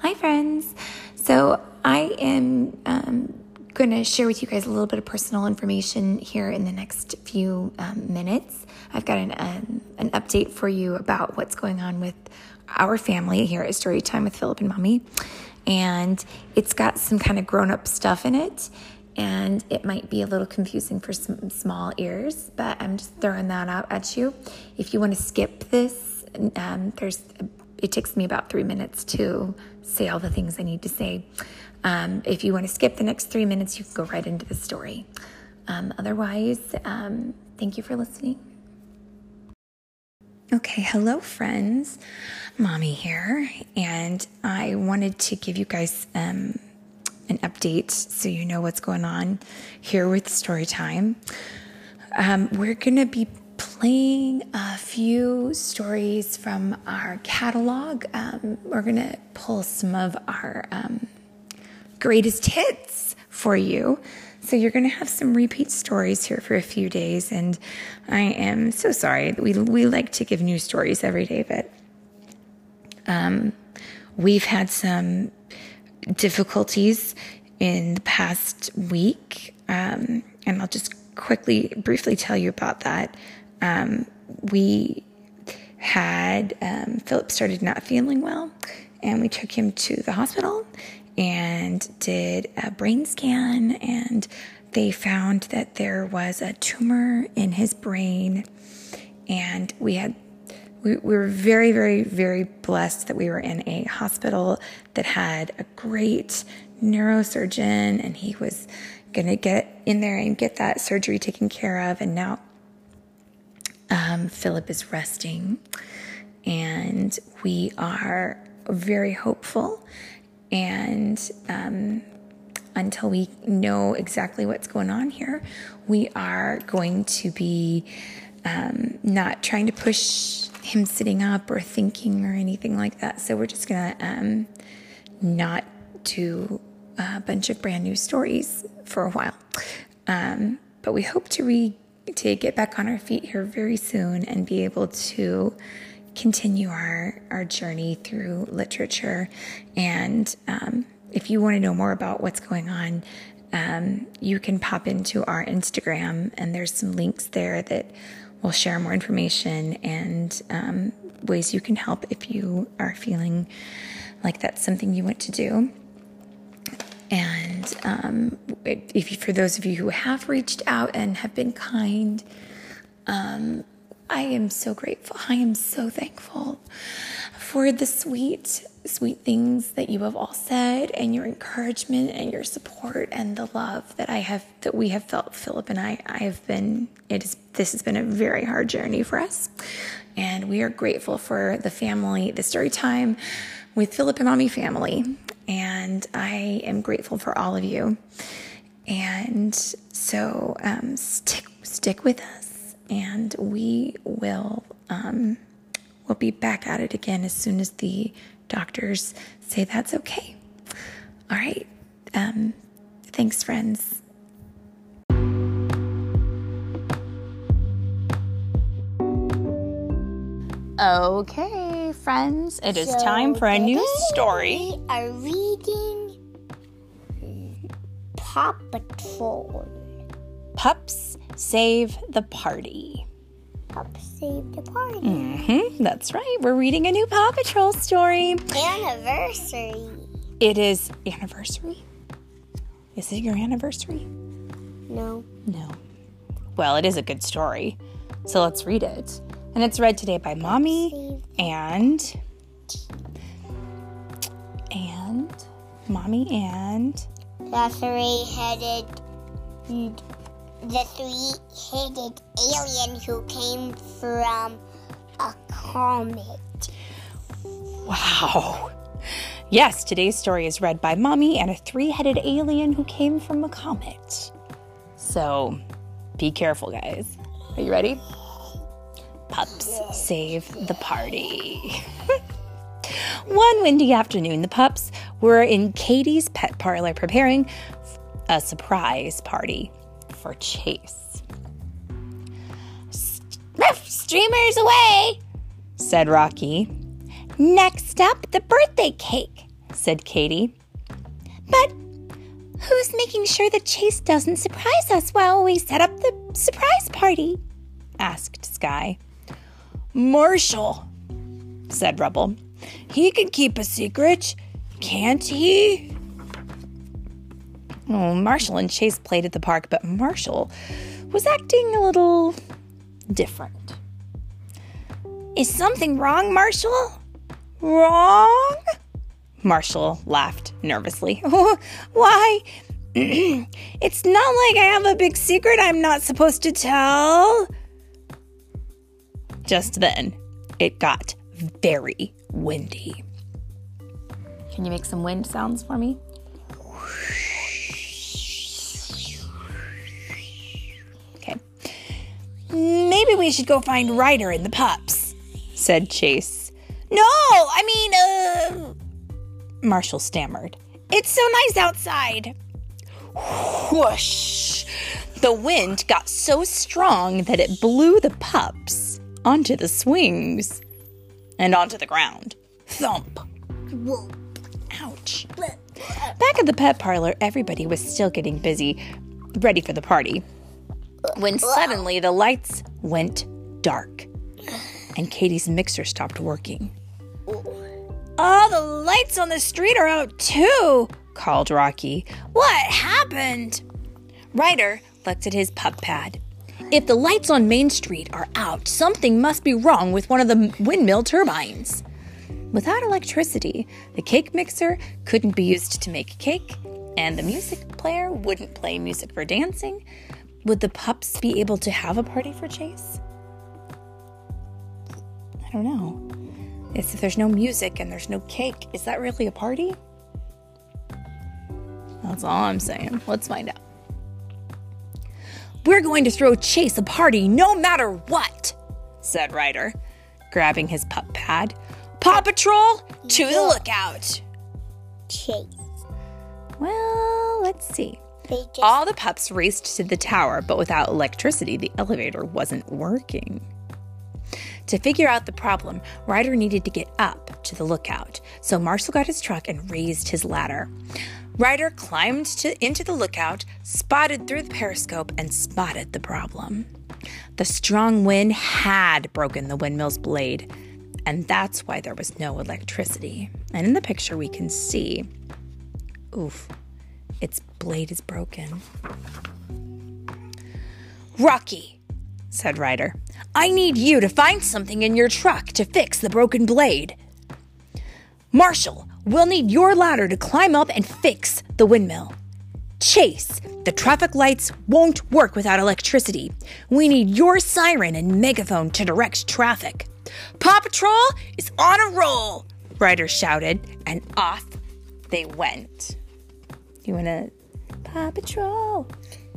Hi, friends. So, I am um, going to share with you guys a little bit of personal information here in the next few um, minutes. I've got an, um, an update for you about what's going on with our family here at Storytime with Philip and Mommy. And it's got some kind of grown up stuff in it. And it might be a little confusing for some small ears, but I'm just throwing that out at you. If you want to skip this, um, there's it takes me about three minutes to say all the things I need to say. Um, if you want to skip the next three minutes, you can go right into the story. Um, otherwise, um, thank you for listening. Okay, hello, friends. Mommy here, and I wanted to give you guys um, an update so you know what's going on here with Storytime. Um, we're going to be playing a few stories from our catalog. Um, we're going to pull some of our um, greatest hits for you. So you're going to have some repeat stories here for a few days, and I am so sorry. We we like to give new stories every day, but um, we've had some difficulties in the past week, um, and I'll just quickly, briefly tell you about that um, we had um, Philip started not feeling well, and we took him to the hospital and did a brain scan, and they found that there was a tumor in his brain, and we had. We, we were very, very, very blessed that we were in a hospital that had a great neurosurgeon, and he was going to get in there and get that surgery taken care of. And now um, Philip is resting, and we are very hopeful. And um, until we know exactly what's going on here, we are going to be um, not trying to push him sitting up or thinking or anything like that. So we're just gonna um, not do a bunch of brand new stories for a while. Um, but we hope to re to get back on our feet here very soon and be able to continue our, our journey through literature. And um, if you want to know more about what's going on, um, you can pop into our Instagram, and there's some links there that will share more information and um, ways you can help if you are feeling like that's something you want to do. And um, if for those of you who have reached out and have been kind, um, I am so grateful. I am so thankful for the sweet, sweet things that you have all said, and your encouragement, and your support, and the love that I have that we have felt. Philip and I, I have been. It is. This has been a very hard journey for us, and we are grateful for the family, the story time with Philip and Mommy family and I am grateful for all of you. And so um, stick stick with us, and we will um, we'll be back at it again as soon as the doctors say that's okay. All right. Um, thanks, friends. Okay, friends, it is so time for a new story. We are reading Paw Patrol. Pups Save the Party. Pups Save the Party. Mm-hmm, that's right. We're reading a new Paw Patrol story. Anniversary. It is anniversary? Is it your anniversary? No. No. Well, it is a good story. So let's read it. And it's read today by Mommy and and Mommy and the three-headed the three-headed alien who came from a comet. Wow. Yes, today's story is read by Mommy and a three-headed alien who came from a comet. So, be careful, guys. Are you ready? Pups save the party. One windy afternoon, the pups were in Katie's pet parlor preparing a surprise party for Chase. Streamers away, said Rocky. Next up, the birthday cake, said Katie. But who's making sure that Chase doesn't surprise us while we set up the surprise party? asked Sky. Marshall, said Rubble. He can keep a secret, can't he? Oh, Marshall and Chase played at the park, but Marshall was acting a little different. Is something wrong, Marshall? Wrong? Marshall laughed nervously. Why? it's not like I have a big secret I'm not supposed to tell. Just then, it got very windy. Can you make some wind sounds for me? Okay. Maybe we should go find Ryder and the pups, said Chase. No, I mean, uh. Marshall stammered. It's so nice outside. Whoosh! The wind got so strong that it blew the pups onto the swings and onto the ground. Thump! Whoa. Ouch. Back at the pet parlor, everybody was still getting busy, ready for the party, when suddenly the lights went dark and Katie's mixer stopped working. All the lights on the street are out too, called Rocky. What happened? Ryder looked at his pup pad. If the lights on Main Street are out, something must be wrong with one of the windmill turbines. Without electricity, the cake mixer couldn't be used to make cake, and the music player wouldn't play music for dancing. Would the pups be able to have a party for Chase? I don't know. If there's no music and there's no cake, is that really a party? That's all I'm saying. Let's find out. We're going to throw Chase a party no matter what, said Ryder, grabbing his pup pad. Paw Patrol, to the lookout. Chase. Well, let's see. Just All the pups raced to the tower, but without electricity, the elevator wasn't working. To figure out the problem, Ryder needed to get up to the lookout, so Marshall got his truck and raised his ladder. Ryder climbed to, into the lookout, spotted through the periscope, and spotted the problem. The strong wind had broken the windmill's blade, and that's why there was no electricity. And in the picture, we can see oof, its blade is broken. Rocky, said Ryder, I need you to find something in your truck to fix the broken blade. Marshall, we'll need your ladder to climb up and fix the windmill. Chase, the traffic lights won't work without electricity. We need your siren and megaphone to direct traffic. Paw Patrol is on a roll, Ryder shouted, and off they went. You wanna? Paw Patrol,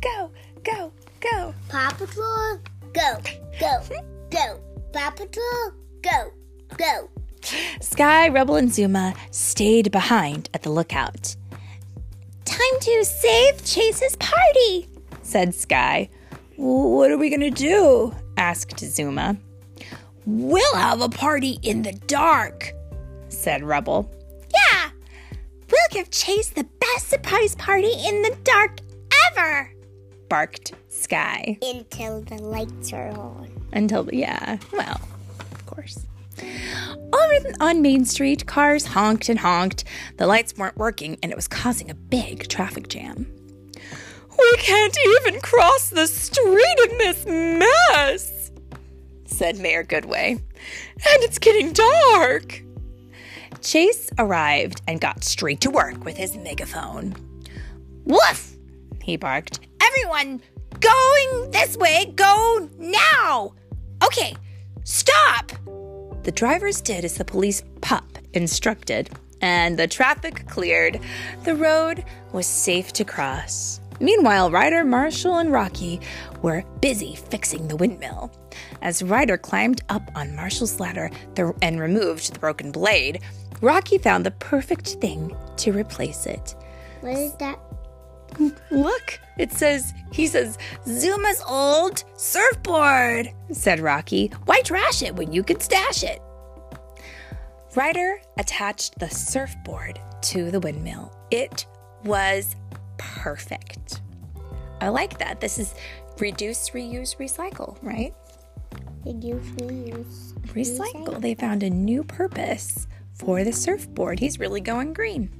go, go, go. Paw Patrol, go, go, go. Paw Patrol, go, go. Sky, Rubble, and Zuma stayed behind at the lookout. Time to save Chase's party, said Sky. What are we gonna do? asked Zuma. We'll have a party in the dark, said Rubble. Yeah, we'll give Chase the best surprise party in the dark ever. Barked Sky. Until the lights are on. Until, yeah, well, of course. On Main Street, cars honked and honked. The lights weren't working, and it was causing a big traffic jam. We can't even cross the street in this mess, said Mayor Goodway. And it's getting dark. Chase arrived and got straight to work with his megaphone. Woof! he barked. Everyone, going this way, go now. Okay, stop. The drivers did as the police pup instructed, and the traffic cleared. The road was safe to cross. Meanwhile, Ryder, Marshall, and Rocky were busy fixing the windmill. As Ryder climbed up on Marshall's ladder and removed the broken blade, Rocky found the perfect thing to replace it. What is that? Look, it says, he says, Zuma's old surfboard, said Rocky. Why trash it when you can stash it? Ryder attached the surfboard to the windmill. It was perfect. I like that. This is reduce, reuse, recycle, right? Reduce, reuse. Recycle. They found a new purpose for the surfboard. He's really going green.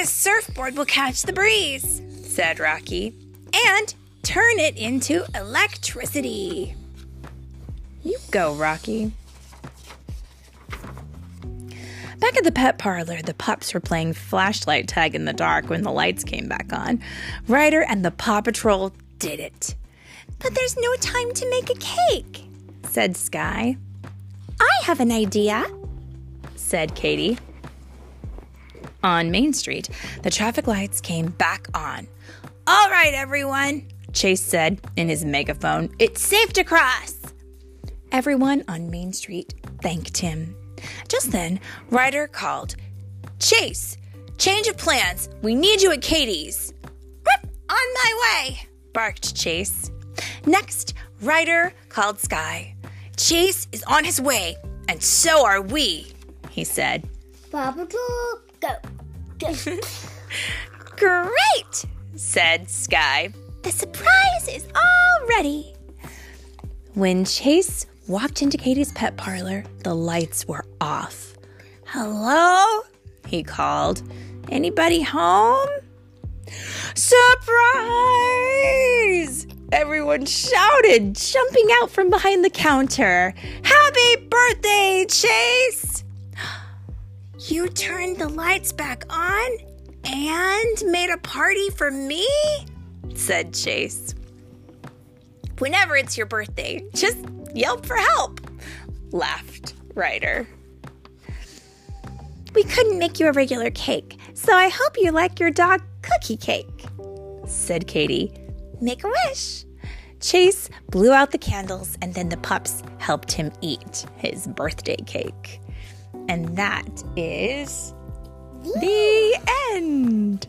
This surfboard will catch the breeze, said Rocky, and turn it into electricity. You go, Rocky. Back at the pet parlor, the pups were playing flashlight tag in the dark when the lights came back on. Ryder and the Paw Patrol did it. But there's no time to make a cake, said Sky. I have an idea, said Katie. On Main Street, the traffic lights came back on. All right, everyone, Chase said in his megaphone. It's safe to cross. Everyone on Main Street thanked him. Just then, Ryder called, Chase, change of plans. We need you at Katie's. "Whip, On my way, barked Chase. Next, Ryder called Sky. Chase is on his way, and so are we, he said. Paw Patrol, go. Go. Great, said Sky. The surprise is all ready. When Chase walked into Katie's pet parlor, the lights were off. Hello? he called. Anybody home? Surprise! Everyone shouted, jumping out from behind the counter. Happy birthday, Chase! You turned the lights back on and made a party for me? said Chase. Whenever it's your birthday, just yelp for help, laughed Ryder. We couldn't make you a regular cake, so I hope you like your dog cookie cake, said Katie. Make a wish. Chase blew out the candles, and then the pups helped him eat his birthday cake. And that is the, the end.